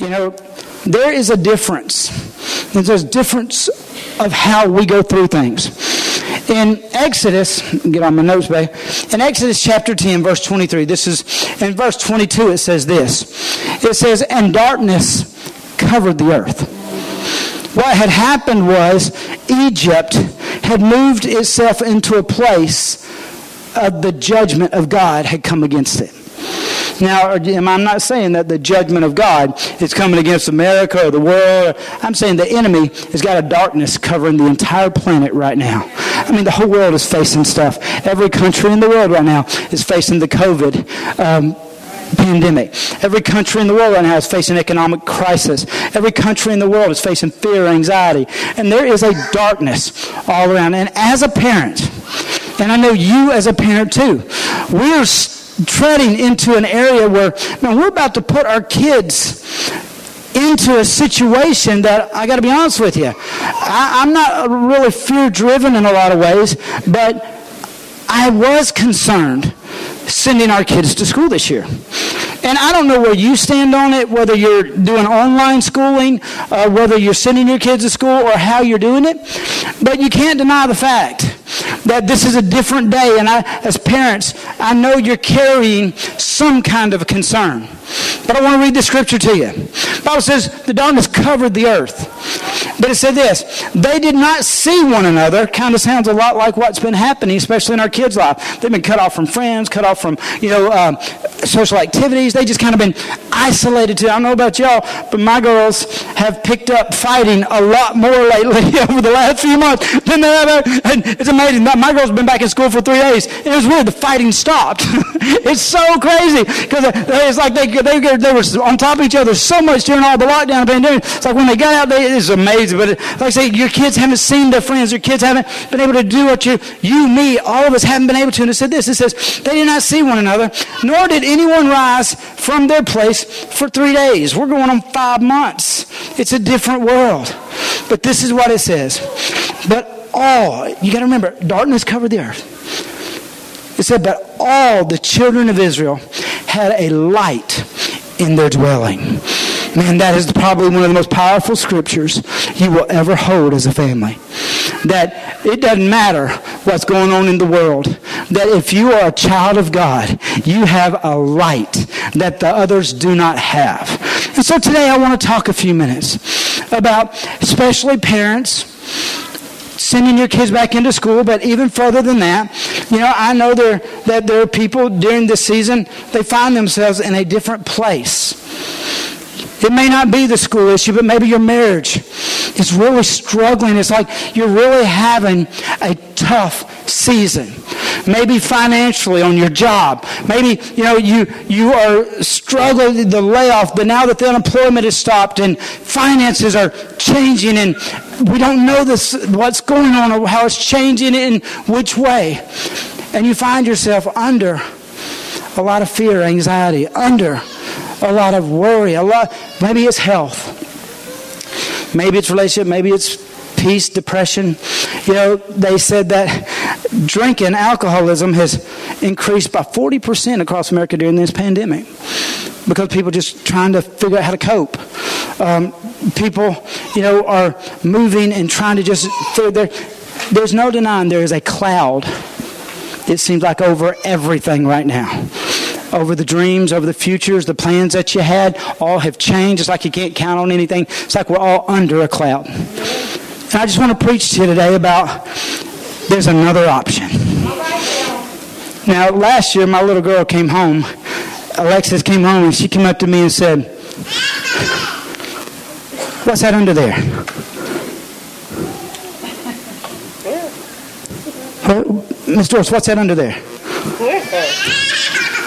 You know, there is a difference. There's a difference of how we go through things. In Exodus, get on my notes, babe. In Exodus chapter 10, verse 23, this is, in verse 22, it says this. It says, And darkness covered the earth. What had happened was Egypt had moved itself into a place of the judgment of God had come against it. Now, I'm not saying that the judgment of God is coming against America or the world. I'm saying the enemy has got a darkness covering the entire planet right now. I mean, the whole world is facing stuff. Every country in the world right now is facing the COVID. Um, pandemic. Every country in the world right now is facing economic crisis. Every country in the world is facing fear, anxiety. And there is a darkness all around. And as a parent, and I know you as a parent too, we're treading into an area where, man, we're about to put our kids into a situation that I got to be honest with you. I, am not really fear driven in a lot of ways, but I was concerned sending our kids to school this year. And I don't know where you stand on it, whether you're doing online schooling, uh, whether you're sending your kids to school, or how you're doing it. But you can't deny the fact that this is a different day. And I, as parents, I know you're carrying some kind of a concern. But I want to read the scripture to you. The Bible says the darkness covered the earth. But it said this they did not see one another. Kind of sounds a lot like what's been happening, especially in our kids' life. They've been cut off from friends, cut off from, you know, um, social activities. They just kind of been isolated to. I don't know about y'all, but my girls have picked up fighting a lot more lately over the last few months than they ever. And it's amazing. My girls have been back in school for three days. It was weird. The fighting stopped. it's so crazy because it's like they, they, they were on top of each other so much during all the lockdown pandemic. It's like when they got out, they, it's amazing. But like I say, your kids haven't seen their friends. Your kids haven't been able to do what you, you, me, all of us haven't been able to. And it said this. It says, they did not see one another, nor did anyone rise from their place for three days. We're going on five months. It's a different world. But this is what it says. But all, you got to remember, darkness covered the earth. It said, but all the children of Israel had a light in their dwelling. Man, that is probably one of the most powerful scriptures you will ever hold as a family. That it doesn't matter what's going on in the world. That if you are a child of God, you have a light that the others do not have. And so today I want to talk a few minutes about especially parents sending your kids back into school, but even further than that, you know, I know there, that there are people during this season, they find themselves in a different place. It may not be the school issue, but maybe your marriage is really struggling. It's like you're really having a tough season. Maybe financially on your job. Maybe, you know, you, you are struggling the layoff, but now that the unemployment has stopped and finances are changing and we don't know this, what's going on or how it's changing in which way. And you find yourself under a lot of fear, anxiety, under a lot of worry, a lot, maybe it's health. Maybe it's relationship, maybe it's peace, depression. You know, they said that drinking, alcoholism has increased by 40% across America during this pandemic because people just trying to figure out how to cope. Um, people, you know, are moving and trying to just figure there's no denying there is a cloud, it seems like, over everything right now over the dreams, over the futures, the plans that you had, all have changed. It's like you can't count on anything. It's like we're all under a cloud. And I just want to preach to you today about there's another option. Now, last year, my little girl came home. Alexis came home and she came up to me and said, What's that under there? Miss Doris, what's that under there?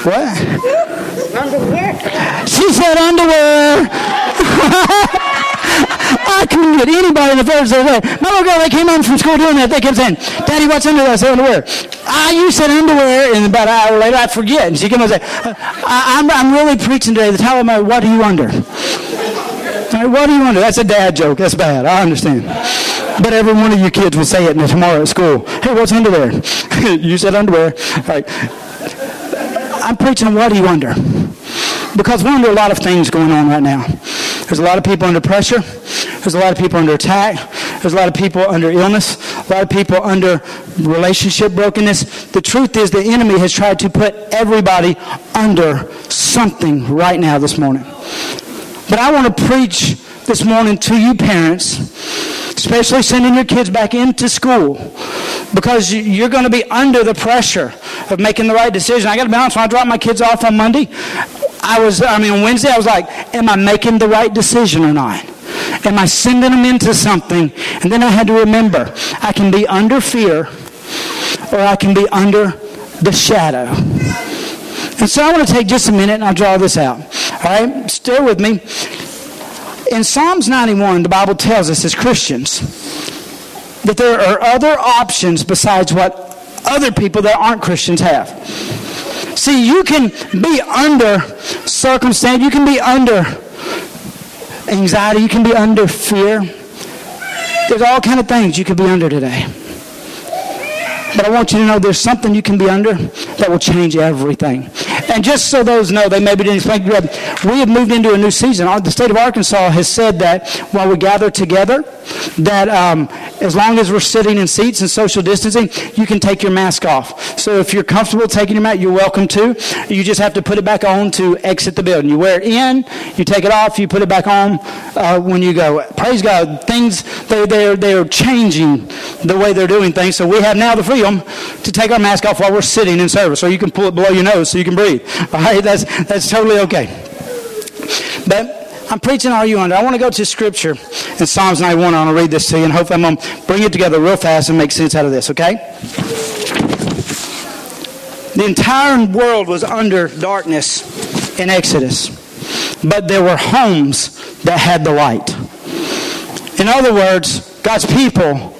What? Underwear. She said underwear. I couldn't get anybody in the first say that. My little girl, they came home from school doing that. They kept saying, Daddy, what's under there? I said, underwear. Ah, you said underwear. And about an hour later, I forget. And she came and said, I, am I'm, I'm really preaching today. The tell me, what are you under? What are you under? That's a dad joke. That's bad. I understand. But every one of you kids will say it tomorrow at school. Hey, what's under there? you said underwear. All right. I'm preaching what do you wonder? Because we're under a lot of things going on right now. There's a lot of people under pressure. There's a lot of people under attack. There's a lot of people under illness. A lot of people under relationship brokenness. The truth is, the enemy has tried to put everybody under something right now this morning. But I want to preach this morning to you parents, especially sending your kids back into school, because you're going to be under the pressure of making the right decision. I got to be honest, when I dropped my kids off on Monday, I was, I mean, Wednesday, I was like, am I making the right decision or not? Am I sending them into something? And then I had to remember, I can be under fear or I can be under the shadow. And so I want to take just a minute and I'll draw this out. All right? Stay with me. In Psalms 91, the Bible tells us as Christians that there are other options besides what other people that aren't Christians have. See, you can be under circumstance, you can be under anxiety, you can be under fear. There's all kind of things you could be under today. But I want you to know there's something you can be under that will change everything. And just so those know, they maybe didn't think, we have moved into a new season. The state of Arkansas has said that while we gather together, that um, as long as we're sitting in seats and social distancing, you can take your mask off. So if you're comfortable taking your mask, you're welcome to. You just have to put it back on to exit the building. You wear it in, you take it off, you put it back on uh, when you go. Praise God. Things, they, they're, they're changing the way they're doing things. So we have now the freedom to take our mask off while we're sitting in service, or you can pull it below your nose so you can breathe. All right? That's, that's totally okay. But I'm preaching Are You Under? I want to go to Scripture in Psalms 91. I want to read this to you, and hopefully I'm going to bring it together real fast and make sense out of this, okay? The entire world was under darkness in Exodus, but there were homes that had the light. In other words, God's people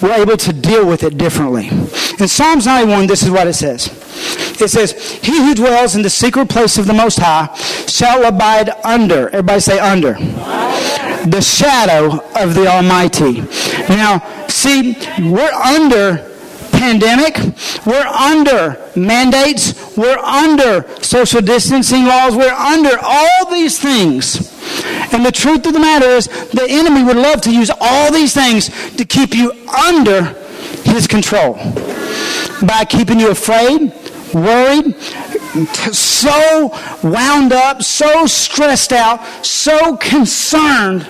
were able to deal with it differently. In Psalms 91, this is what it says. It says, He who dwells in the secret place of the Most High shall abide under. Everybody say under. The shadow of the Almighty. Now, see, we're under pandemic. We're under mandates. We're under social distancing laws. We're under all these things. And the truth of the matter is, the enemy would love to use all these things to keep you under his control by keeping you afraid, worried, so wound up, so stressed out, so concerned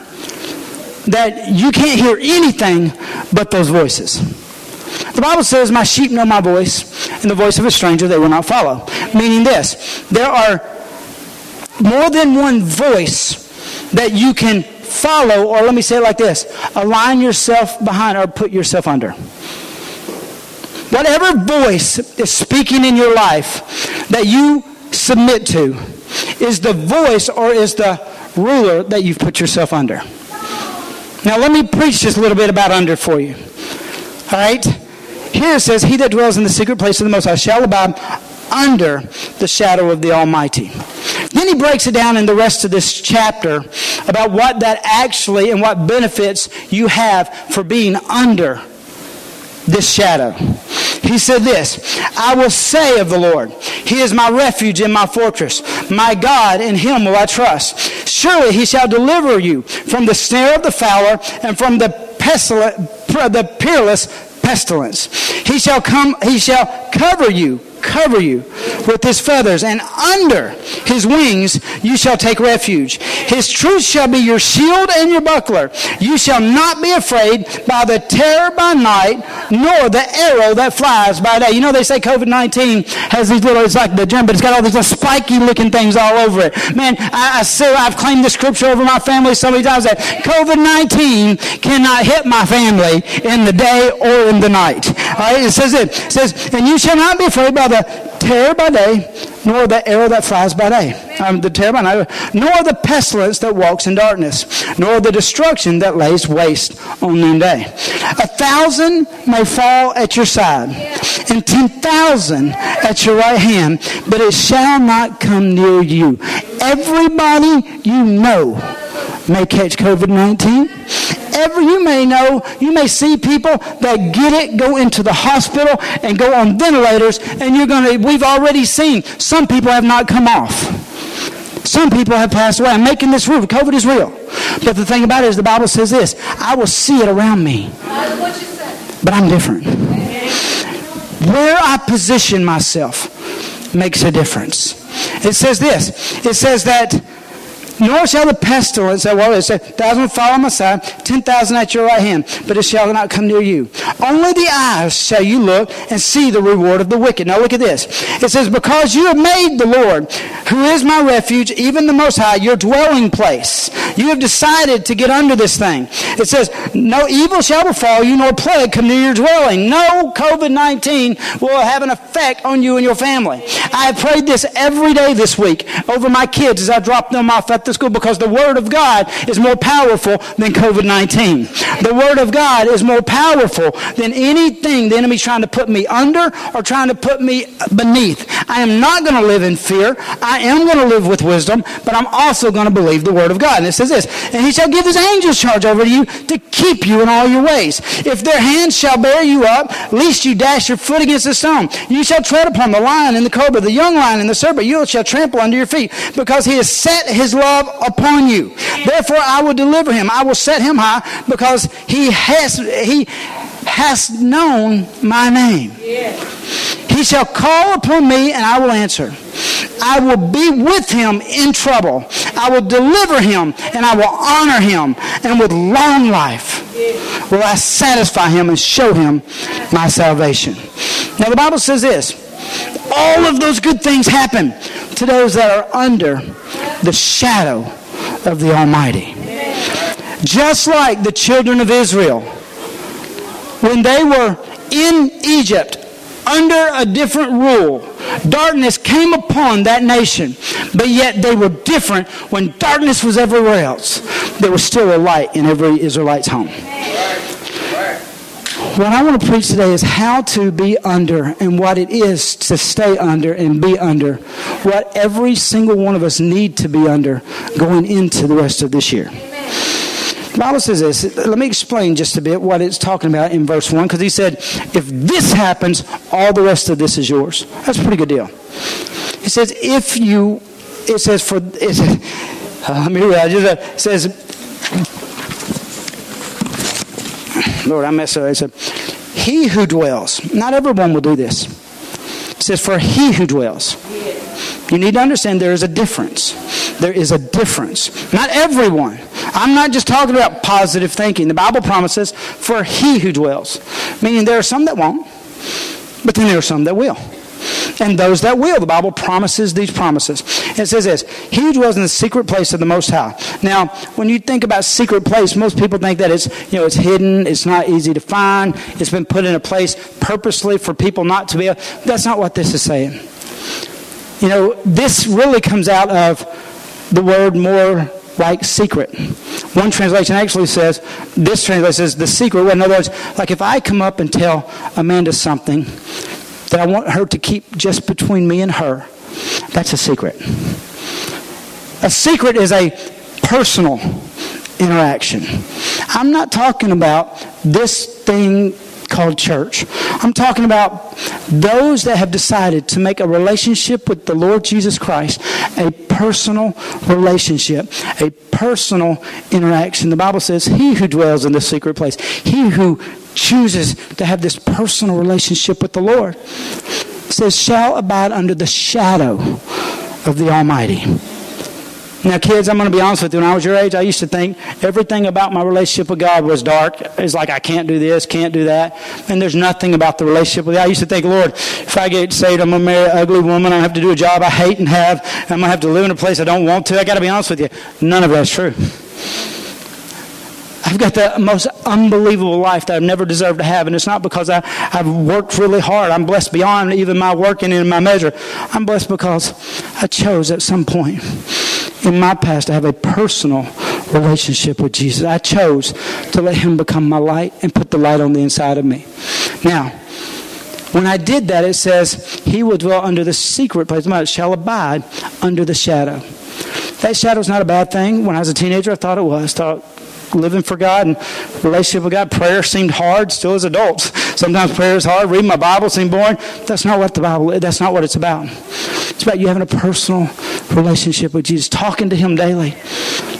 that you can't hear anything but those voices. The Bible says, My sheep know my voice, and the voice of a stranger they will not follow. Meaning this there are more than one voice that you can follow, or let me say it like this align yourself behind or put yourself under. Whatever voice is speaking in your life that you submit to is the voice or is the ruler that you've put yourself under. Now, let me preach just a little bit about under for you. All right? Here it says, He that dwells in the secret place of the Most High shall abide under the shadow of the Almighty. Then he breaks it down in the rest of this chapter about what that actually and what benefits you have for being under this shadow. He said this I will say of the Lord, He is my refuge and my fortress. My God, in Him will I trust. Surely He shall deliver you from the snare of the fowler and from the pestilent, the peerless pestilence. He shall come, He shall cover you cover you with his feathers, and under his wings you shall take refuge. His truth shall be your shield and your buckler. You shall not be afraid by the terror by night, nor the arrow that flies by day. You know, they say COVID 19 has these little, it's like the germ, but it's got all these little spiky looking things all over it. Man, I, I say, I've claimed the scripture over my family so many times that COVID 19 cannot hit my family in the day or in the night. All right, it says it, it says, and you shall not be afraid by the terror by day, nor the arrow that flies by day. Um, the terror by night, nor the pestilence that walks in darkness, nor the destruction that lays waste on noonday. A thousand may fall at your side, and ten thousand at your right hand, but it shall not come near you. Everybody you know may catch COVID 19. Ever you may know, you may see people that get it, go into the hospital, and go on ventilators, and you're going to, we've already seen some people have not come off. Some people have passed away. I'm making this real. COVID is real. But the thing about it is the Bible says this I will see it around me. But I'm different. Where I position myself makes a difference. It says this it says that nor shall the pestilence, uh, well, it says, thousand fall on my side, ten thousand at your right hand, but it shall not come near you. Only the eyes shall you look and see the reward of the wicked. Now look at this. It says, because you have made the Lord, who is my refuge, even the Most High, your dwelling place. You have decided to get under this thing. It says, no evil shall befall you, nor plague come near your dwelling. No COVID-19 will have an effect on you and your family. I have prayed this every day this week over my kids as I drop them off at the school because the Word of God is more powerful than COVID 19. The Word of God is more powerful than anything the enemy's trying to put me under or trying to put me beneath. I am not going to live in fear. I am going to live with wisdom, but I'm also going to believe the Word of God. And it says this, and he shall give his angels charge over you to keep you in all your ways. If their hands shall bear you up, lest you dash your foot against a stone. You shall tread upon the lion and the cobra, the young lion and the serpent. You shall trample under your feet, because he has set his love upon you. Therefore I will deliver him. I will set him high, because he has he has known my name. He shall call upon me and I will answer. I will be with him in trouble. I will deliver him and I will honor him. And with long life will I satisfy him and show him my salvation. Now the Bible says this. All of those good things happen to those that are under the shadow of the Almighty. Just like the children of Israel when they were in Egypt under a different rule, darkness came upon that nation, but yet they were different when darkness was everywhere else. There was still a light in every Israelite's home. What I want to preach today is how to be under and what it is to stay under and be under. What every single one of us need to be under going into the rest of this year. The Bible says this. Let me explain just a bit what it's talking about in verse 1 because he said, if this happens, all the rest of this is yours. That's a pretty good deal. He says, if you, it says, for, it says, uh, let me read it. It says, Lord, I messed up. It said, he who dwells, not everyone will do this. It says, for he who dwells. You need to understand there is a difference. There is a difference. Not everyone. I'm not just talking about positive thinking. The Bible promises for he who dwells. Meaning there are some that won't, but then there are some that will. And those that will, the Bible promises these promises. It says this He who dwells in the secret place of the Most High. Now, when you think about secret place, most people think that it's, you know, it's hidden, it's not easy to find, it's been put in a place purposely for people not to be able. That's not what this is saying. You know, this really comes out of the word more like secret. One translation actually says, this translation says the secret. In other words, like if I come up and tell Amanda something that I want her to keep just between me and her, that's a secret. A secret is a personal interaction. I'm not talking about this thing called church. I'm talking about those that have decided to make a relationship with the Lord Jesus Christ a personal relationship, a personal interaction. The Bible says, He who dwells in the secret place, he who chooses to have this personal relationship with the Lord, says, shall abide under the shadow of the Almighty. Now, kids, I'm going to be honest with you. When I was your age, I used to think everything about my relationship with God was dark. It's like I can't do this, can't do that. And there's nothing about the relationship with God. I used to think, Lord, if I get saved, I'm going to marry an ugly woman. I have to do a job I hate and have. I'm going to have to live in a place I don't want to. I got to be honest with you. None of that's true. I've got the most unbelievable life that I've never deserved to have. And it's not because I, I've worked really hard. I'm blessed beyond even my working in my measure. I'm blessed because I chose at some point in my past to have a personal relationship with Jesus. I chose to let Him become my light and put the light on the inside of me. Now, when I did that, it says, He will dwell under the secret place, shall abide under the shadow. That shadow is not a bad thing. When I was a teenager, I thought it was. Thought living for God and relationship with God. Prayer seemed hard still as adults. Sometimes prayer is hard. Reading my Bible seemed boring. That's not what the Bible that's not what it's about. It's about you having a personal relationship with Jesus, talking to him daily,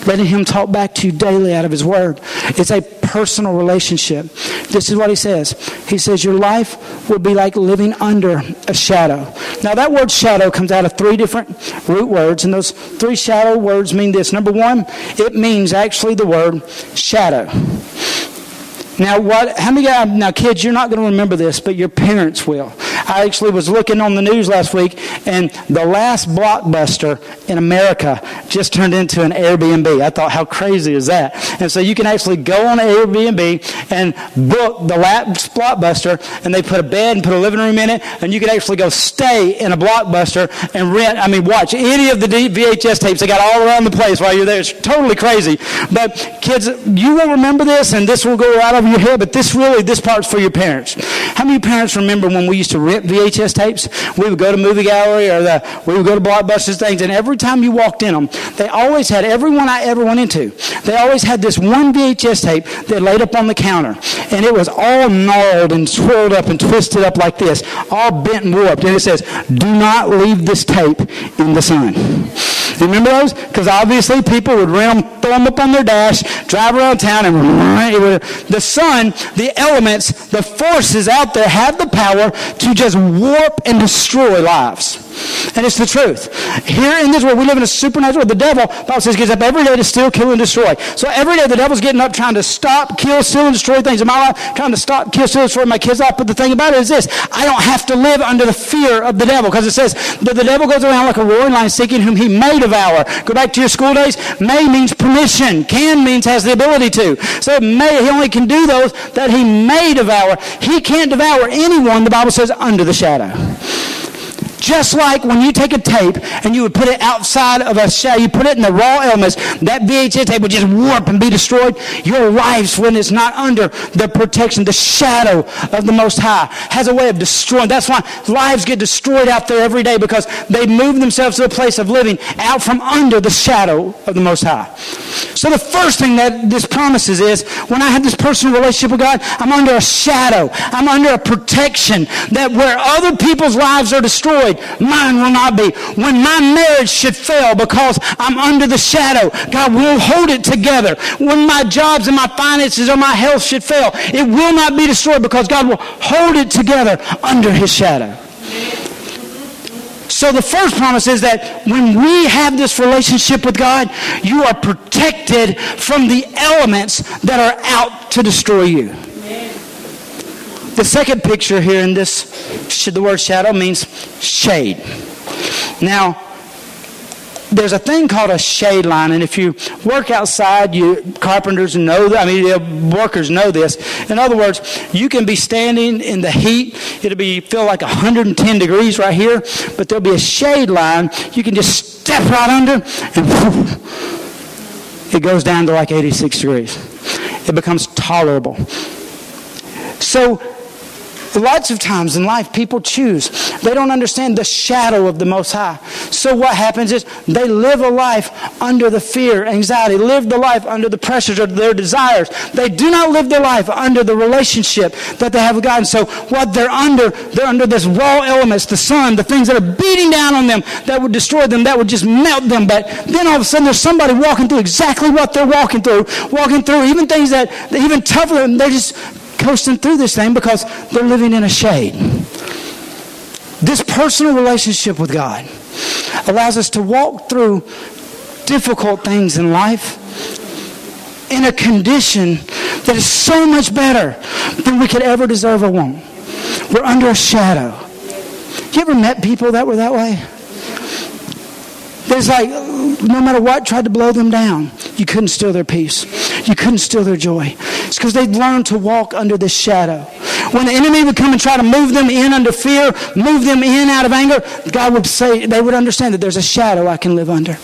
letting him talk back to you daily out of his word. It's a personal relationship. This is what he says. He says your life will be like living under a shadow. Now that word shadow comes out of three different root words and those three shadow words mean this. Number 1, it means actually the word shadow. Now, what? How many? Now, kids, you're not going to remember this, but your parents will. I actually was looking on the news last week, and the last blockbuster in America just turned into an Airbnb. I thought, how crazy is that? And so you can actually go on Airbnb and book the last blockbuster, and they put a bed and put a living room in it, and you can actually go stay in a blockbuster and rent. I mean, watch any of the VHS tapes they got all around the place while you're there. It's totally crazy. But kids, you will remember this, and this will go right over your head. But this really, this part's for your parents. How many parents remember when we used to rent VHS tapes. We would go to movie gallery or the, we would go to blockbusters things, and every time you walked in them, they always had everyone I ever went into. They always had this one VHS tape that laid up on the counter, and it was all gnarled and swirled up and twisted up like this, all bent and warped. And it says, "Do not leave this tape in the sun." Do you remember those? Because obviously people would ram, throw them up on their dash, drive around town, and would, the sun, the elements, the forces out there have the power to just warp and destroy lives. And it's the truth. Here in this world, we live in a supernatural. The devil, Bible says, gets up every day to steal, kill, and destroy. So every day the devil's getting up trying to stop, kill, steal, and destroy things in my life, trying to stop, kill, steal, and destroy my kids' life. But the thing about it is this I don't have to live under the fear of the devil because it says that the devil goes around like a roaring lion seeking whom he may devour. Go back to your school days. May means permission. Can means has the ability to. So may, he only can do those that he may devour. He can't devour anyone, the Bible says, under the shadow. Just like when you take a tape and you would put it outside of a shell, you put it in the raw elements, that VHS tape would just warp and be destroyed. Your life, when it's not under the protection, the shadow of the Most High, has a way of destroying. That's why lives get destroyed out there every day because they move themselves to a place of living out from under the shadow of the Most High. So the first thing that this promises is when I have this personal relationship with God, I'm under a shadow. I'm under a protection that where other people's lives are destroyed, destroyed. Mine will not be. When my marriage should fail because I'm under the shadow, God will hold it together. When my jobs and my finances or my health should fail, it will not be destroyed because God will hold it together under his shadow. So the first promise is that when we have this relationship with God, you are protected from the elements that are out to destroy you. The second picture here in this, the word shadow means shade. Now, there's a thing called a shade line, and if you work outside, you carpenters know that. I mean, workers know this. In other words, you can be standing in the heat. It'll be feel like 110 degrees right here, but there'll be a shade line. You can just step right under, and it goes down to like 86 degrees. It becomes tolerable. So Lots of times in life, people choose. They don't understand the shadow of the Most High. So what happens is they live a life under the fear, anxiety, live the life under the pressures of their desires. They do not live their life under the relationship that they have with God. And so what they're under, they're under this raw elements, the sun, the things that are beating down on them that would destroy them, that would just melt them. But then all of a sudden there's somebody walking through exactly what they're walking through, walking through even things that even tougher than they just coasting through this thing because they're living in a shade. This personal relationship with God allows us to walk through difficult things in life in a condition that is so much better than we could ever deserve or want. We're under a shadow. You ever met people that were that way? There's like, no matter what tried to blow them down, you couldn't steal their peace. You couldn't steal their joy. It's because they'd learned to walk under this shadow. When the enemy would come and try to move them in under fear, move them in out of anger, God would say, they would understand that there's a shadow I can live under.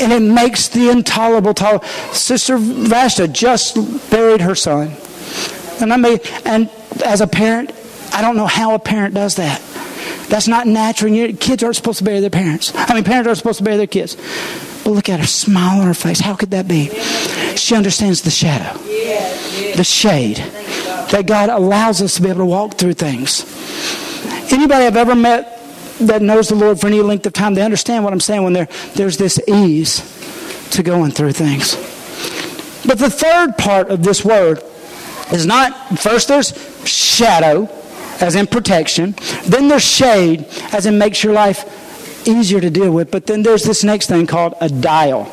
And it makes the intolerable tolerable. Sister Vashta just buried her son. And I mean, and as a parent, I don't know how a parent does that. That's not natural. Kids aren't supposed to bury their parents. I mean, parents aren't supposed to bury their kids. But look at her smile on her face. How could that be? she understands the shadow, the shade, that God allows us to be able to walk through things. Anybody I've ever met that knows the Lord for any length of time, they understand what I'm saying when there's this ease to going through things. But the third part of this word is not, first there's shadow, as in protection. Then there's shade, as in makes your life easier to deal with. But then there's this next thing called a dial.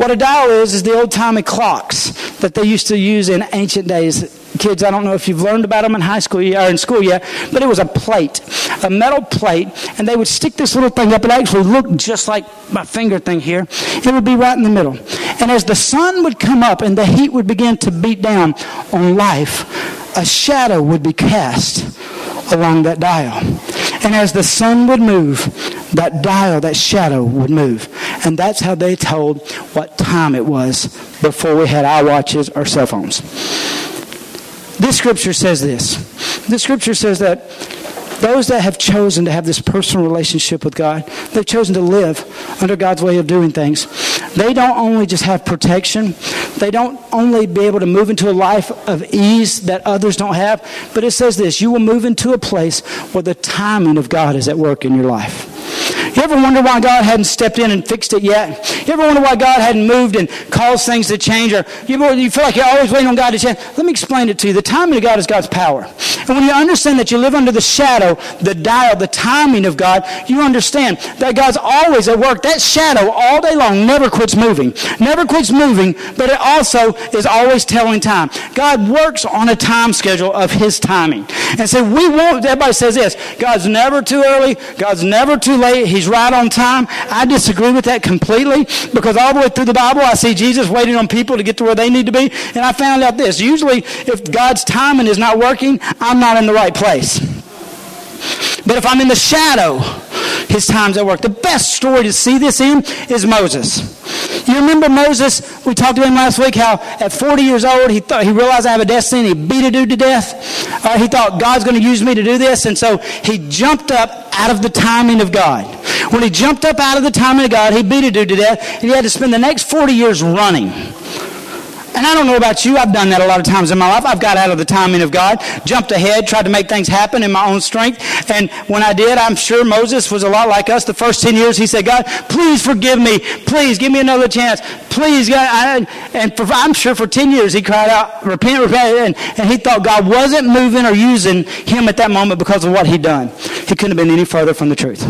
What a dial is, is the old timey clocks that they used to use in ancient days kids, I don't know if you've learned about them in high school or in school yet, but it was a plate, a metal plate, and they would stick this little thing up. It actually looked just like my finger thing here. It would be right in the middle. And as the sun would come up and the heat would begin to beat down on life, a shadow would be cast along that dial. And as the sun would move, that dial, that shadow would move. And that's how they told what time it was before we had our watches or cell phones. This scripture says this. This scripture says that those that have chosen to have this personal relationship with God, they've chosen to live under God's way of doing things. They don't only just have protection, they don't only be able to move into a life of ease that others don't have, but it says this you will move into a place where the timing of God is at work in your life. You ever wonder why God hadn't stepped in and fixed it yet? You ever wonder why God hadn't moved and caused things to change? Or you, you feel like you're always waiting on God to change? Let me explain it to you. The timing of God is God's power. And when you understand that you live under the shadow, the dial, the timing of God, you understand that God's always at work. That shadow all day long never quits moving. Never quits moving, but it also is always telling time. God works on a time schedule of His timing. And so we won't, everybody says this God's never too early, God's never too late, He's right on time. I disagree with that completely because all the way through the Bible, I see Jesus waiting on people to get to where they need to be. And I found out this usually, if God's timing is not working, I'm not in the right place. But if I'm in the shadow, his time's at work. The best story to see this in is Moses. You remember Moses? We talked to him last week how at 40 years old he thought he realized I have a destiny. He beat a dude to death. Uh, he thought God's going to use me to do this, and so he jumped up out of the timing of God. When he jumped up out of the timing of God, he beat a dude to death, and he had to spend the next 40 years running. And I don't know about you, I've done that a lot of times in my life. I've got out of the timing of God, jumped ahead, tried to make things happen in my own strength. And when I did, I'm sure Moses was a lot like us. The first 10 years, he said, God, please forgive me. Please give me another chance. Please, God. I, and for, I'm sure for 10 years, he cried out, repent, repent. And, and he thought God wasn't moving or using him at that moment because of what he'd done. He couldn't have been any further from the truth.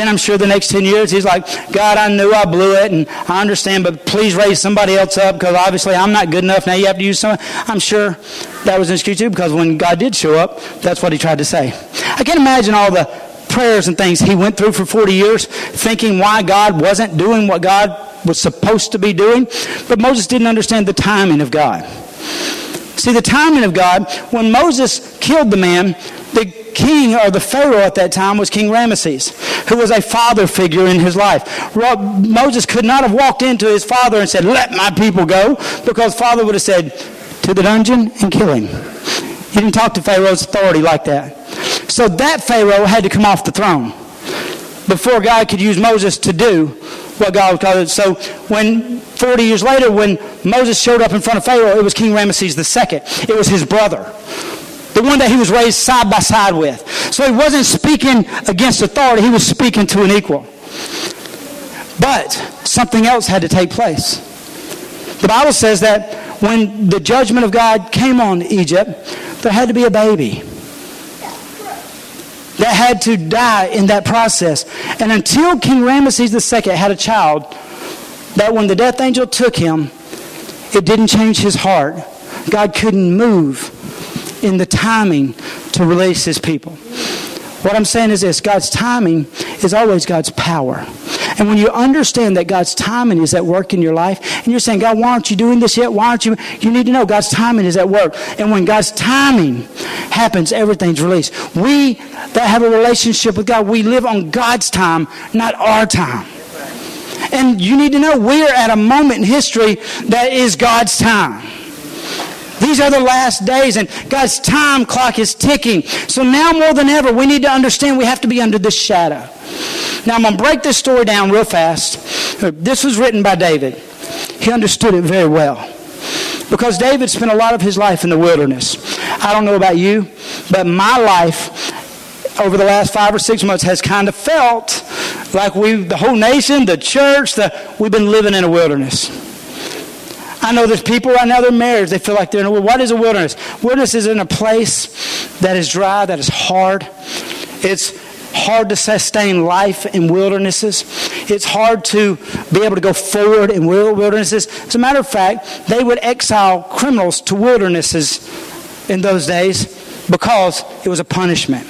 Then I'm sure the next 10 years he's like, God, I knew I blew it and I understand, but please raise somebody else up because obviously I'm not good enough. Now you have to use someone. I'm sure that was an excuse too because when God did show up, that's what he tried to say. I can't imagine all the prayers and things he went through for 40 years thinking why God wasn't doing what God was supposed to be doing. But Moses didn't understand the timing of God. See, the timing of God, when Moses killed the man, the king or the Pharaoh at that time was King Ramesses, who was a father figure in his life. Moses could not have walked into his father and said, Let my people go, because father would have said, To the dungeon and kill him. He didn't talk to Pharaoh's authority like that. So that Pharaoh had to come off the throne before God could use Moses to do what God called it. So when 40 years later, when Moses showed up in front of Pharaoh, it was King Ramesses II. It was his brother the one that he was raised side by side with. So he wasn't speaking against authority, he was speaking to an equal. But something else had to take place. The Bible says that when the judgment of God came on Egypt, there had to be a baby that had to die in that process. And until King Ramesses II had a child, that when the death angel took him, it didn't change his heart. God couldn't move in the timing to release his people. What I'm saying is this God's timing is always God's power. And when you understand that God's timing is at work in your life, and you're saying, God, why aren't you doing this yet? Why aren't you? You need to know God's timing is at work. And when God's timing happens, everything's released. We that have a relationship with God, we live on God's time, not our time. And you need to know we're at a moment in history that is God's time. These are the last days, and God's time clock is ticking. So now more than ever, we need to understand we have to be under this shadow. Now I'm going to break this story down real fast. This was written by David. he understood it very well. Because David spent a lot of his life in the wilderness. I don't know about you, but my life over the last five or six months has kind of felt like we, the whole nation, the church, the, we've been living in a wilderness. I know there's people right now, they're married, they feel like they're in a What is a wilderness? Wilderness is in a place that is dry, that is hard. It's hard to sustain life in wildernesses. It's hard to be able to go forward in wildernesses. As a matter of fact, they would exile criminals to wildernesses in those days because it was a punishment.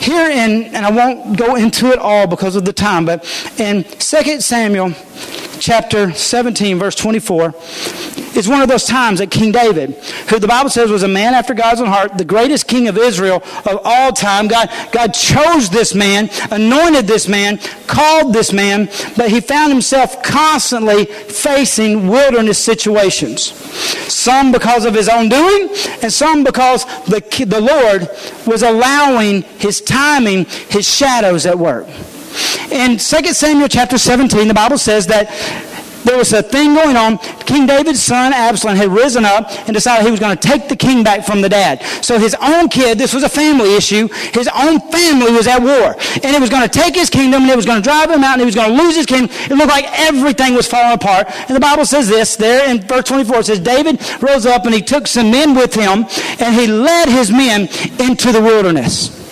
Here in, and I won't go into it all because of the time, but in 2 Samuel chapter 17, verse 24, is one of those times that King David, who the Bible says was a man after God's own heart, the greatest king of Israel of all time, God, God chose this man, anointed this man, called this man, but he found himself constantly facing wilderness situations. Some because of his own doing, and some because the, the Lord was allowing his timing, his shadows at work. In 2 Samuel chapter 17, the Bible says that there was a thing going on. King David's son, Absalom, had risen up and decided he was going to take the king back from the dad. So his own kid, this was a family issue, his own family was at war. And it was going to take his kingdom and it was going to drive him out and he was going to lose his kingdom. It looked like everything was falling apart. And the Bible says this there in verse 24. It says, David rose up and he took some men with him and he led his men into the wilderness.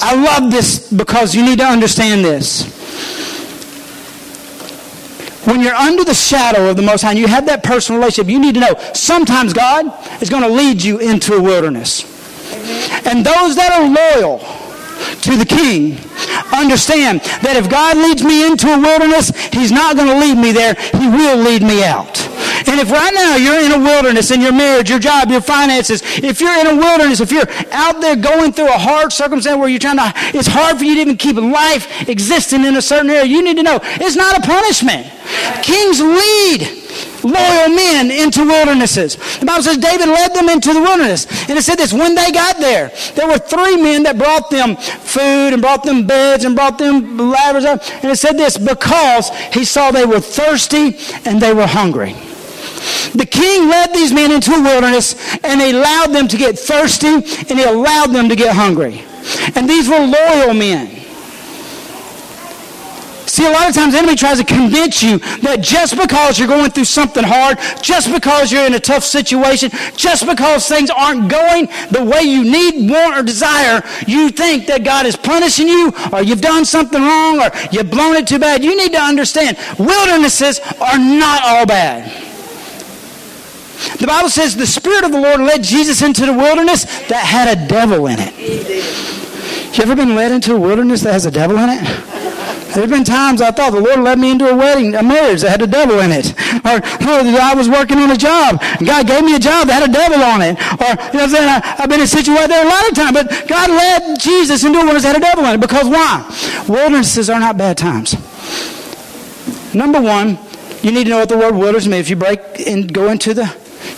I love this because you need to understand this. When you're under the shadow of the Most High and you have that personal relationship, you need to know sometimes God is going to lead you into a wilderness. And those that are loyal to the King understand that if God leads me into a wilderness, He's not going to lead me there. He will lead me out. And if right now you're in a wilderness in your marriage, your job, your finances, if you're in a wilderness, if you're out there going through a hard circumstance where you're trying to, it's hard for you to even keep life existing in a certain area, you need to know it's not a punishment. Kings lead loyal men into wildernesses. The Bible says David led them into the wilderness. And it said this when they got there, there were three men that brought them food and brought them beds and brought them ladders up. And it said this because he saw they were thirsty and they were hungry. The king led these men into a wilderness and he allowed them to get thirsty and he allowed them to get hungry. And these were loyal men. See, a lot of times the enemy tries to convince you that just because you're going through something hard, just because you're in a tough situation, just because things aren't going the way you need, want, or desire, you think that God is punishing you, or you've done something wrong, or you've blown it too bad. You need to understand wildernesses are not all bad. The Bible says the Spirit of the Lord led Jesus into the wilderness that had a devil in it. You ever been led into a wilderness that has a devil in it? There have been times I thought the Lord led me into a wedding, a marriage that had a devil in it. Or, or I was working on a job. God gave me a job that had a devil on it. Or, you know? I, have been in a situations there a lot of times. But God led Jesus into a wilderness that had a devil in it. Because why? Wildernesses are not bad times. Number one, you need to know what the word wilderness means. If you break and go into the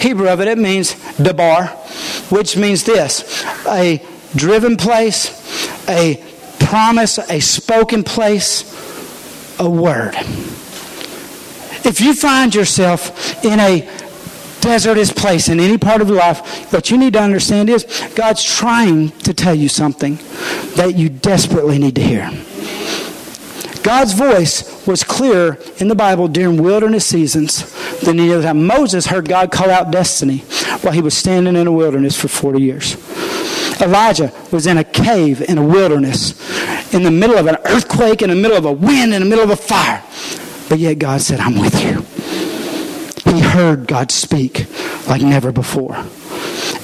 Hebrew of it, it means debar, which means this a driven place, a promise, a spoken place, a word. If you find yourself in a desertous place in any part of your life, what you need to understand is God's trying to tell you something that you desperately need to hear. God's voice was clearer in the Bible during wilderness seasons than any other time. Moses heard God call out destiny while he was standing in a wilderness for 40 years. Elijah was in a cave in a wilderness, in the middle of an earthquake, in the middle of a wind, in the middle of a fire. But yet God said, I'm with you. He heard God speak like never before.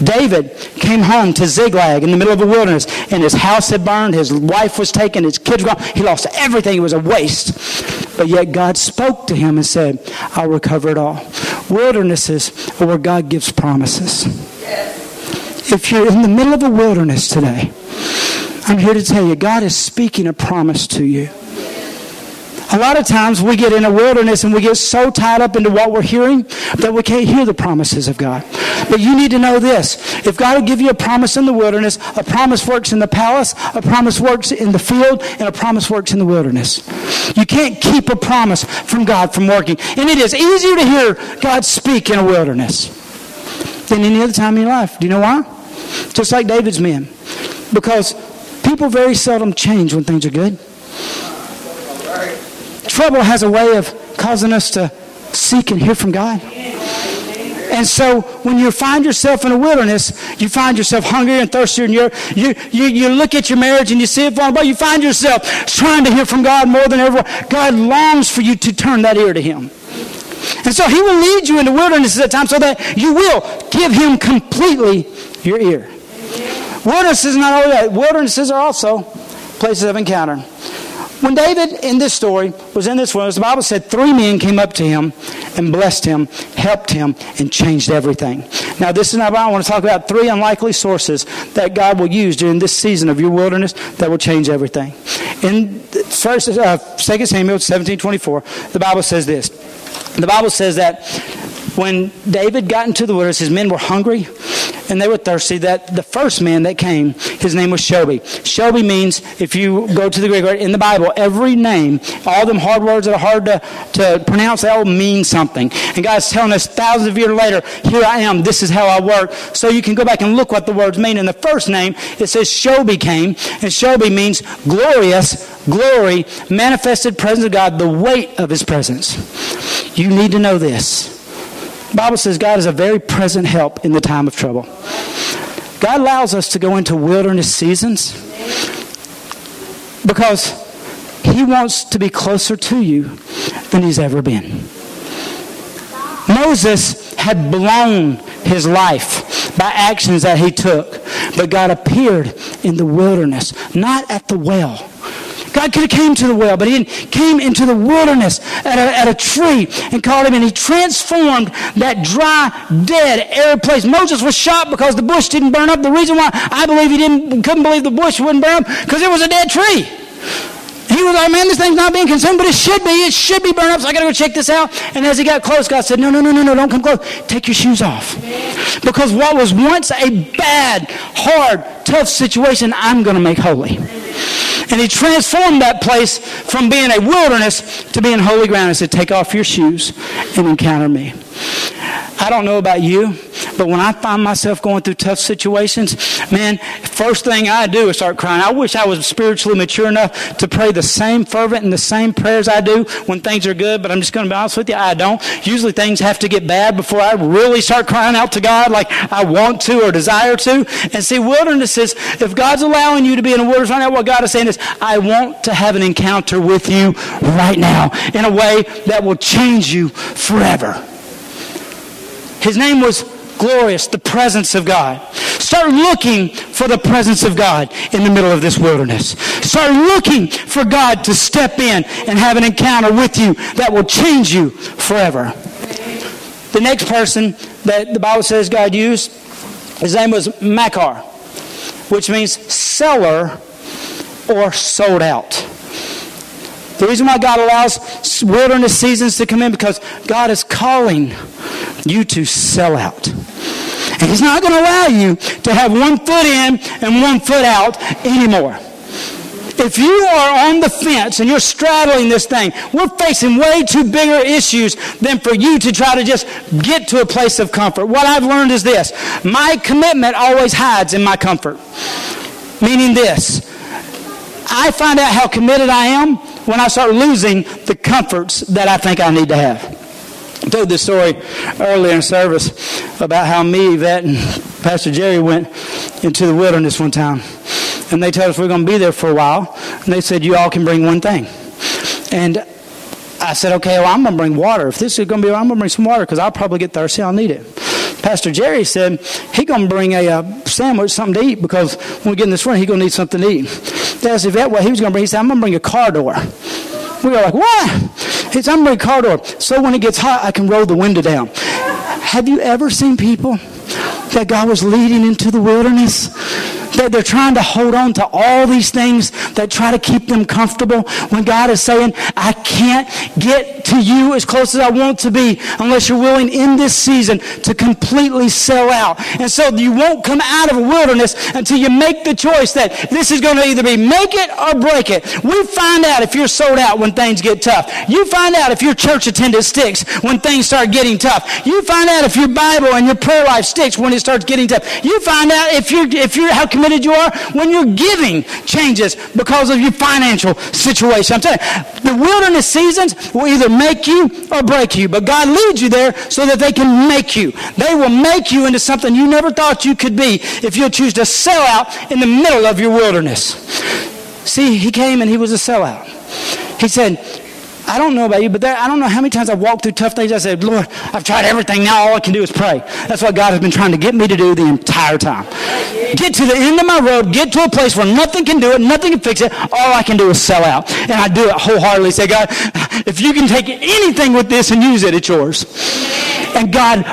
David came home to Ziklag in the middle of a wilderness, and his house had burned, his wife was taken, his kids gone. He lost everything. It was a waste. But yet God spoke to him and said, I'll recover it all. Wildernesses are where God gives promises. If you're in the middle of a wilderness today, I'm here to tell you, God is speaking a promise to you. A lot of times we get in a wilderness and we get so tied up into what we're hearing that we can't hear the promises of God. But you need to know this. If God will give you a promise in the wilderness, a promise works in the palace, a promise works in the field, and a promise works in the wilderness. You can't keep a promise from God from working. And it is easier to hear God speak in a wilderness than any other time in your life. Do you know why? Just like David's men. Because people very seldom change when things are good. Trouble has a way of causing us to seek and hear from God. And so when you find yourself in a wilderness, you find yourself hungry and thirsty, and you you, you, look at your marriage and you see it falling apart. You find yourself trying to hear from God more than ever. God longs for you to turn that ear to Him. And so He will lead you into wildernesses at times so that you will give Him completely your ear. Wildernesses not only that, wildernesses are also places of encounter. When David, in this story, was in this wilderness, the Bible said three men came up to him and blessed him, helped him, and changed everything. Now, this is not I want to talk about three unlikely sources that God will use during this season of your wilderness that will change everything. In first, uh, 2 Samuel 17 24, the Bible says this. The Bible says that when David got into the wilderness, his men were hungry and they were thirsty. That the first man that came, his name was Shobi. Shobi means, if you go to the Greek word in the Bible, every name, all them hard words that are hard to, to pronounce, they all mean something. And God's telling us thousands of years later, here I am, this is how I work. So you can go back and look what the words mean. In the first name, it says Shobi came, and Shobi means glorious, glory, manifested presence of God, the weight of his presence. You need to know this. Bible says God is a very present help in the time of trouble. God allows us to go into wilderness seasons because He wants to be closer to you than He's ever been. Moses had blown his life by actions that he took, but God appeared in the wilderness, not at the well God could have came to the well, but he came into the wilderness at a, at a tree and called him, and he transformed that dry, dead, arid place. Moses was shocked because the bush didn't burn up. The reason why I believe he didn't, couldn't believe the bush wouldn't burn up, because it was a dead tree. He was like, man, this thing's not being consumed, but it should be. It should be burned up, so I got to go check this out. And as he got close, God said, no, no, no, no, no, don't come close. Take your shoes off. Because what was once a bad, hard, tough situation, I'm going to make holy. And he transformed that place from being a wilderness to being holy ground. He said, Take off your shoes and encounter me. I don't know about you, but when I find myself going through tough situations, man, first thing I do is start crying. I wish I was spiritually mature enough to pray the same fervent and the same prayers I do when things are good, but I'm just going to be honest with you, I don't. Usually things have to get bad before I really start crying out to God like I want to or desire to. And see, wilderness is, if God's allowing you to be in a wilderness right now, what God is saying is, I want to have an encounter with you right now in a way that will change you forever. His name was glorious, the presence of God. Start looking for the presence of God in the middle of this wilderness. Start looking for God to step in and have an encounter with you that will change you forever. The next person that the Bible says God used, his name was Machir, which means seller or sold out. The reason why God allows wilderness seasons to come in because God is calling you to sell out. And He's not going to allow you to have one foot in and one foot out anymore. If you are on the fence and you're straddling this thing, we're facing way too bigger issues than for you to try to just get to a place of comfort. What I've learned is this my commitment always hides in my comfort. Meaning this I find out how committed I am when I start losing the comforts that I think I need to have. I told this story earlier in service about how me, Yvette, and Pastor Jerry went into the wilderness one time. And they told us we are going to be there for a while. And they said, You all can bring one thing. And I said, Okay, well, I'm going to bring water. If this is going to be, I'm going to bring some water because I'll probably get thirsty. I'll need it. Pastor Jerry said he to bring a, a, uh, sandwich, something to eat, because when we get in this room, he's going to need something to eat. That's Yvette what he was to bring. He said, I'm to bring a car door. We were like, what? It's I'm bring car door. So when it gets hot, I can roll the window down. Have you ever seen people that God was leading into the wilderness that they're trying to hold on to all these things that try to keep them comfortable when God is saying, I can't get to you as close as I want to be unless you're willing in this season to completely sell out. And so you won't come out of a wilderness until you make the choice that this is going to either be make it or break it. We find out if you're sold out when things get tough. You find out if your church attendance sticks when things start getting tough. You find out if your Bible and your prayer life sticks when it starts getting tough. You find out if you're, if you're how committed you are when your giving changes because of your financial situation. I'm telling you, the wilderness seasons will either make you or break you, but God leads you there so that they can make you. They will make you into something you never thought you could be if you'll choose to sell out in the middle of your wilderness. See, he came and he was a sellout. He said, I don't know about you, but there, I don't know how many times I've walked through tough things. I said, Lord, I've tried everything. Now all I can do is pray. That's what God has been trying to get me to do the entire time. Get to the end of my road, get to a place where nothing can do it, nothing can fix it. All I can do is sell out. And I do it wholeheartedly. Say, God, if you can take anything with this and use it, it's yours. And God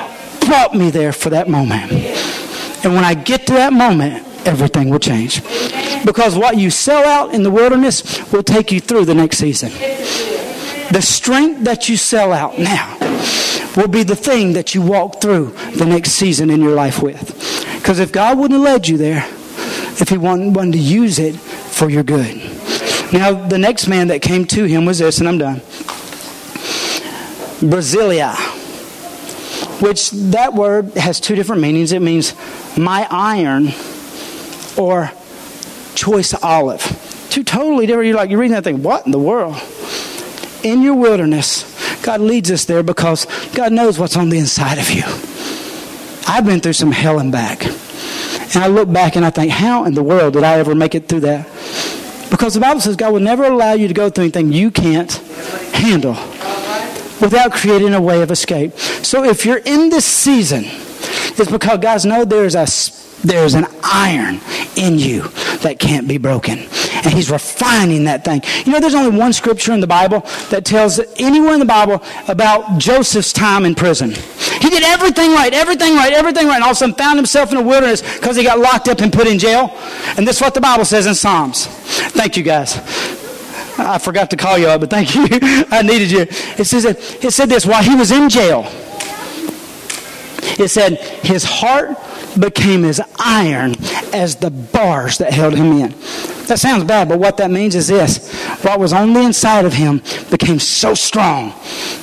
brought me there for that moment. And when I get to that moment, everything will change. Because what you sell out in the wilderness will take you through the next season. The strength that you sell out now will be the thing that you walk through the next season in your life with. Because if God wouldn't have led you there, if He wanted, to use it for your good. Now, the next man that came to him was this, and I'm done. Barzillai, which that word has two different meanings. It means my iron or choice olive. Two totally different. You're like, you're reading that thing, what in the world? In your wilderness, God leads us there because God knows what's on the inside of you. I've been through some hell and back. And I look back and I think, how in the world did I ever make it through that? Because the Bible says God will never allow you to go through anything you can't handle without creating a way of escape. So if you're in this season, it's because guys know there's a there's an iron in you that can't be broken. And he's refining that thing. You know, there's only one scripture in the Bible that tells anyone in the Bible about Joseph's time in prison. He did everything right, everything right, everything right, and all of a sudden found himself in a wilderness because he got locked up and put in jail. And this is what the Bible says in Psalms. Thank you, guys. I forgot to call you up, but thank you. I needed you. It says that, it said this while he was in jail. It said his heart became as iron as the bars that held him in. That sounds bad, but what that means is this what was on the inside of him became so strong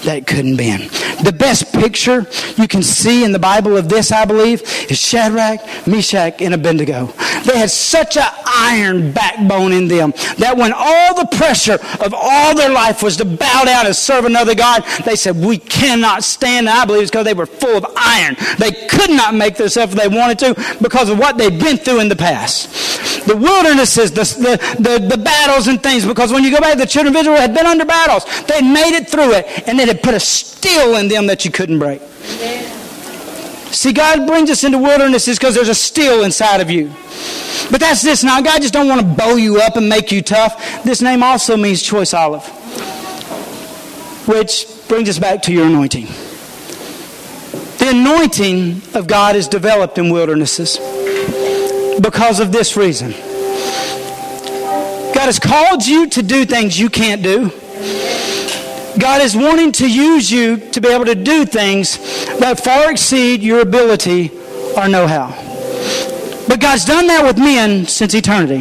that it couldn't bend. The best picture you can see in the Bible of this, I believe, is Shadrach, Meshach, and Abednego. They had such an iron backbone in them that when all the pressure of all their life was to bow down and serve another God, they said, We cannot stand. And I believe it's because they were full of iron. They could not make themselves if they wanted to because of what they'd been through in the past. The wilderness is the the, the, the battles and things because when you go back, the children of Israel had been under battles. They had made it through it and it had put a steel in them that you couldn't break. See, God brings us into wildernesses because there's a steel inside of you. But that's this now. God just don't want to bow you up and make you tough. This name also means choice olive. Which brings us back to your anointing. The anointing of God is developed in wildernesses because of this reason. God has called you to do things you can't do. God is wanting to use you to be able to do things that far exceed your ability or know how. But God's done that with men since eternity.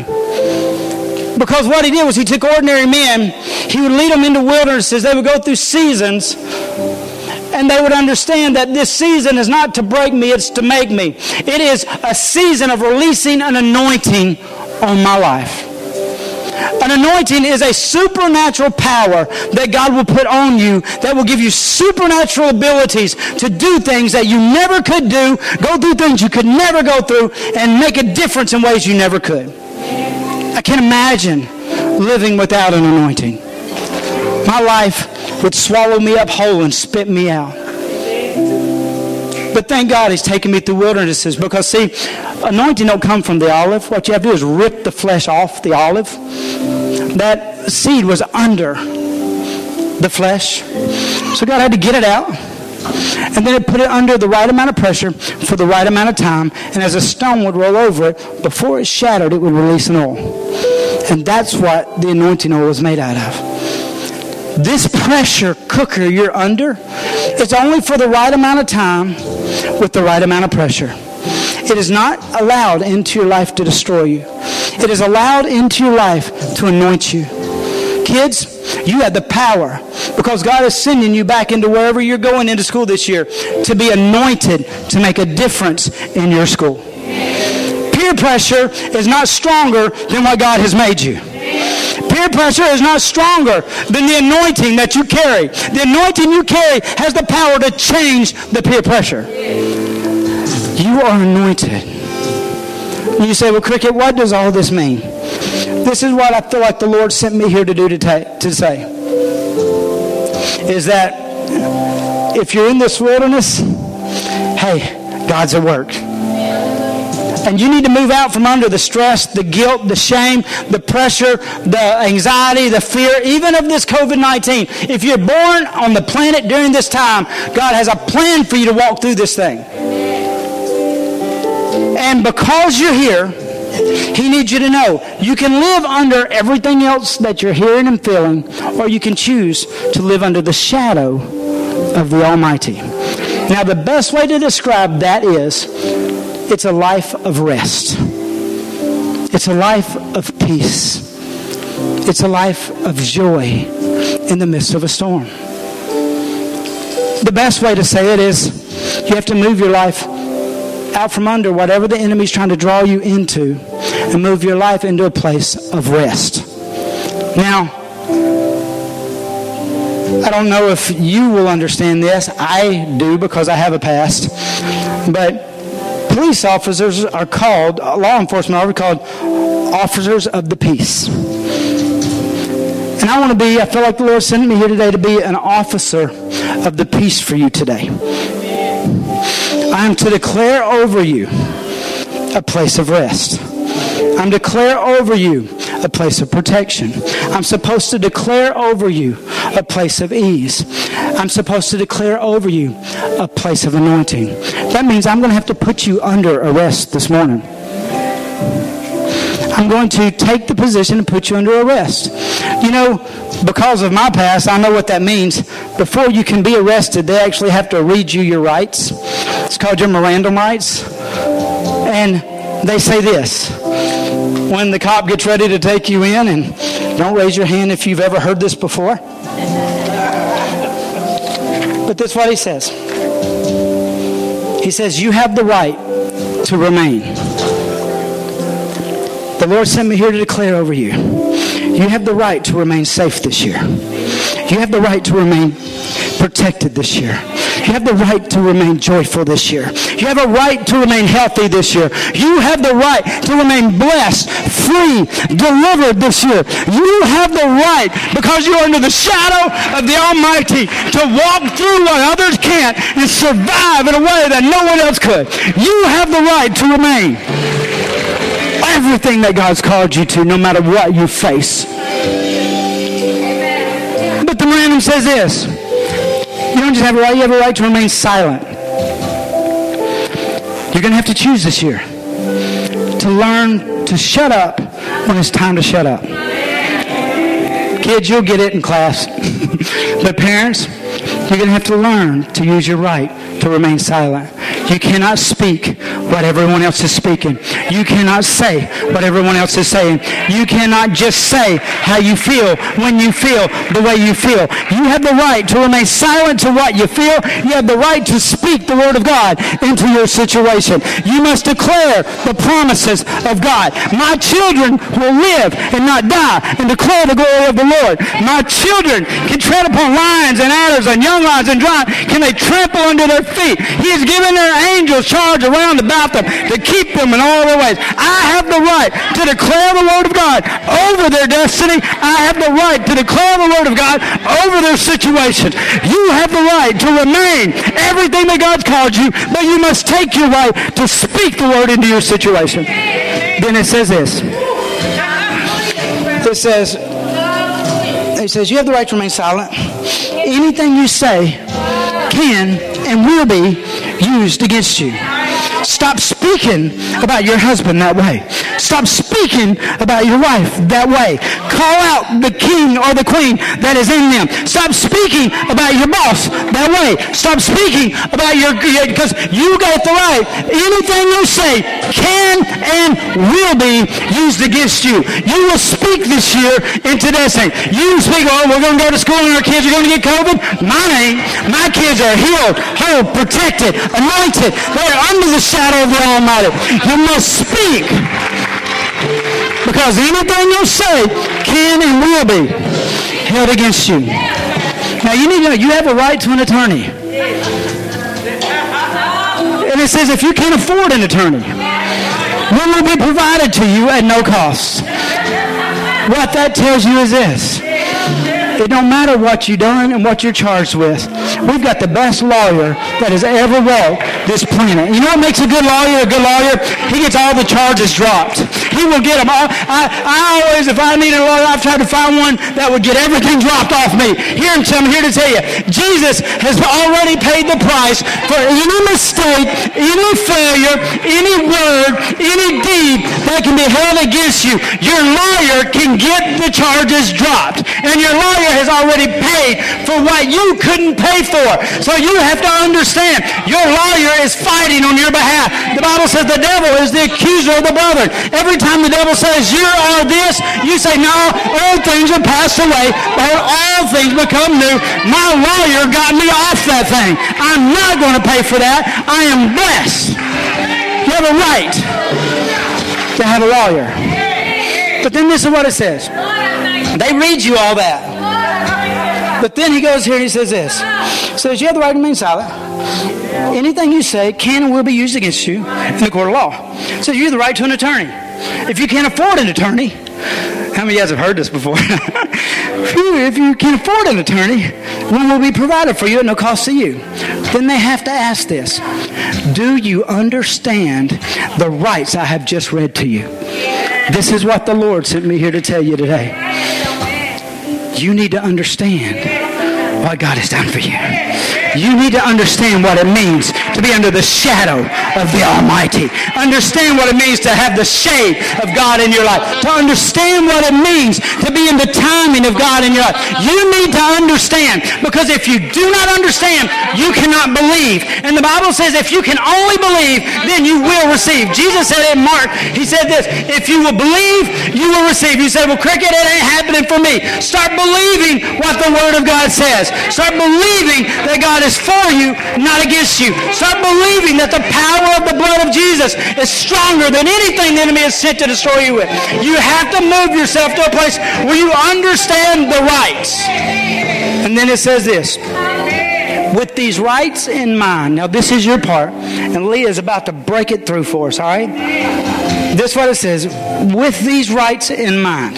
Because what he did was he took ordinary men, he would lead them into wildernesses, they would go through seasons, and they would understand that this season is not to break me, it's to make me. It is a season of releasing an anointing on my life. An anointing is a supernatural power that God will put on you that will give you supernatural abilities to do things that you never could do, go through things you could never go through, and make a difference in ways you never could. I can't imagine living without an anointing. My life would swallow me up whole and spit me out. But thank God he's taken me through wildernesses because see, anointing don't come from the olive. What you have to do is rip the flesh off the olive. That seed was under the flesh. So God had to get it out. And then it put it under the right amount of pressure for the right amount of time. And as a stone would roll over it, before it shattered, it would release an oil. And that's what the anointing oil was made out of. This pressure cooker you're under, it's only for the right amount of time with the right amount of pressure. It is not allowed into your life to destroy you. It is allowed into your life to anoint you. Kids, you have the power because God is sending you back into wherever you're going into school this year to be anointed to make a difference in your school. Peer pressure is not stronger than what God has made you. Peer pressure is not stronger than the anointing that you carry. The anointing you carry has the power to change the peer pressure. You are anointed. You say, well, Cricket, what does all this mean? This is what I feel like the Lord sent me here to do to, to say. Is that if you're in this wilderness, hey, God's at work. And you need to move out from under the stress, the guilt, the shame, the pressure, the anxiety, the fear, even of this COVID 19. If you're born on the planet during this time, God has a plan for you to walk through this thing. And because you're here, he needs you to know you can live under everything else that you're hearing and feeling, or you can choose to live under the shadow of the Almighty. Now, the best way to describe that is it's a life of rest, it's a life of peace, it's a life of joy in the midst of a storm. The best way to say it is you have to move your life out from under whatever the enemy's trying to draw you into and move your life into a place of rest. Now, I don't know if you will understand this. I do because I have a past. But police officers are called, law enforcement are called officers of the peace. And I want to be, I feel like the Lord sent me here today to be an officer of the peace for you today. I am to declare over you a place of rest. I'm to declare over you a place of protection. I'm supposed to declare over you a place of ease. I'm supposed to declare over you a place of anointing. That means I'm going to have to put you under arrest this morning. I'm going to take the position and put you under arrest. You know, because of my past, I know what that means. Before you can be arrested, they actually have to read you your rights. It's called your Miranda rights. And they say this when the cop gets ready to take you in, and don't raise your hand if you've ever heard this before. But that's what he says. He says, You have the right to remain. The Lord sent me here to declare over you. You have the right to remain safe this year. You have the right to remain protected this year. You have the right to remain joyful this year. You have a right to remain healthy this year. You have the right to remain blessed, free, delivered this year. You have the right, because you're under the shadow of the Almighty, to walk through what others can't and survive in a way that no one else could. You have the right to remain everything that God's called you to, no matter what you face. But the random says this have a right, you have a right to remain silent. You're going to have to choose this year to learn to shut up when it's time to shut up. Kids, you'll get it in class. but parents, you're going to have to learn to use your right to remain silent. You cannot speak what everyone else is speaking. You cannot say what everyone else is saying. You cannot just say how you feel when you feel the way you feel. You have the right to remain silent to what you feel. You have the right to speak the word of God into your situation. You must declare the promises of God. My children will live and not die and declare the glory of the Lord. My children can tread upon lions and adders and young lions and giants. Can they trample under their feet? He has given their angels charge around about them to keep them in all their ways. I have the right to declare the word of God over their destiny. I have the right to declare the word of God over their situation. You have the right to remain everything that God's called you, but you must take your right to speak the word into your situation. Then it says this. It says, it says, you have the right to remain silent. Anything you say can and will be used against you. Stop speaking about your husband that way. Stop speaking about your wife that way. Call out the king or the queen that is in them. Stop speaking about your boss that way. Stop speaking about your, because you got the right. Anything you say can and will be used against you. You will speak this year into destiny. You speak, oh, we're going to go to school and our kids are going to get COVID. My name, my kids are healed, whole, protected, anointed. They're under the shadow of the Almighty. You must speak. Because anything you say can and will be held against you. Now you need to know you have a right to an attorney. And it says if you can't afford an attorney, one will be provided to you at no cost. What that tells you is this. It don't matter what you've done and what you're charged with. We've got the best lawyer that has ever walked this planet. You know what makes a good lawyer a good lawyer? He gets all the charges dropped. He will get them all. I, I always, if I need a lawyer, I've tried to find one that would get everything dropped off me. Here, I'm here to tell you, Jesus has already paid the price for any mistake, any failure, any word, any deed that can be held against you. Your lawyer can get the charges dropped. And your lawyer has already paid for what you couldn't pay for. So you have to understand, your lawyer is fighting on your behalf. The Bible says the devil is the accuser of the brother. Every time the devil says you are this, you say, no, all things are passed away, but all things become new. My lawyer got me off that thing. I'm not going to pay for that. I am blessed. You have a right to have a lawyer. But then this is what it says. They read you all that. But then he goes here and he says this. He says, you have the right to remain silent. Anything you say can and will be used against you in the court of law. Says you have the right to an attorney. If you can't afford an attorney, how many of you guys have heard this before? if you can't afford an attorney, one will be provided for you at no cost to you. Then they have to ask this Do you understand the rights I have just read to you? This is what the Lord sent me here to tell you today. You need to understand what God has done for you. You need to understand what it means to be under the shadow of the Almighty. Understand what it means to have the shade of God in your life. To understand what it means to be in the timing of God in your life. You need to understand because if you do not understand, you cannot believe. And the Bible says if you can only believe, then you will receive. Jesus said in Mark, he said this, if you will believe, you will receive. You say, well, cricket, it ain't happening for me. Start believing what the Word of God says. Start believing that God is for you, not against you. Start believing that the power of the blood of Jesus is stronger than anything the enemy has sent to destroy you with. You have to move yourself to a place where you understand the rights. And then it says this with these rights in mind. Now, this is your part, and Leah is about to break it through for us, all right? This is what it says with these rights in mind.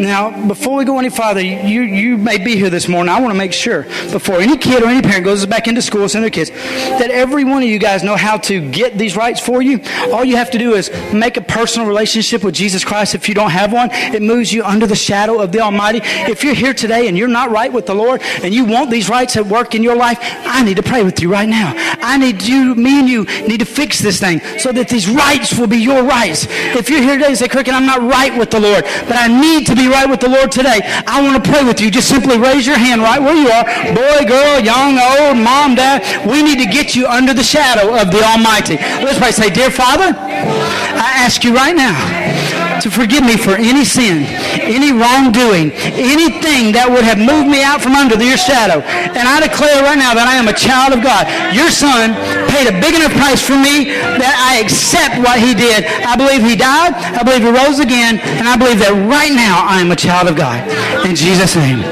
Now, before we go any farther, you, you may be here this morning. I want to make sure, before any kid or any parent goes back into school, send their kids, that every one of you guys know how to get these rights for you. All you have to do is make a personal relationship with Jesus Christ. If you don't have one, it moves you under the shadow of the Almighty. If you're here today and you're not right with the Lord and you want these rights at work in your life, I need to pray with you right now. I need you, me and you, need to fix this thing so that these rights will be your rights. If you're here today and say, Cricket, I'm not right with the Lord, but I need to be right with the Lord today, I want to pray with you. Just simply raise your hand right where you are. Boy, girl, young, old, mom, dad. We need to get you under the shadow of the Almighty. Let's pray. Say, Dear Father, I ask you right now to forgive me for any sin, any wrongdoing, anything that would have moved me out from under your shadow. And I declare right now that I am a child of God. Your son paid a big enough price for me that I accept what he did. I believe he died. I believe he rose again. And I believe that right now I am a child of God. In Jesus' name.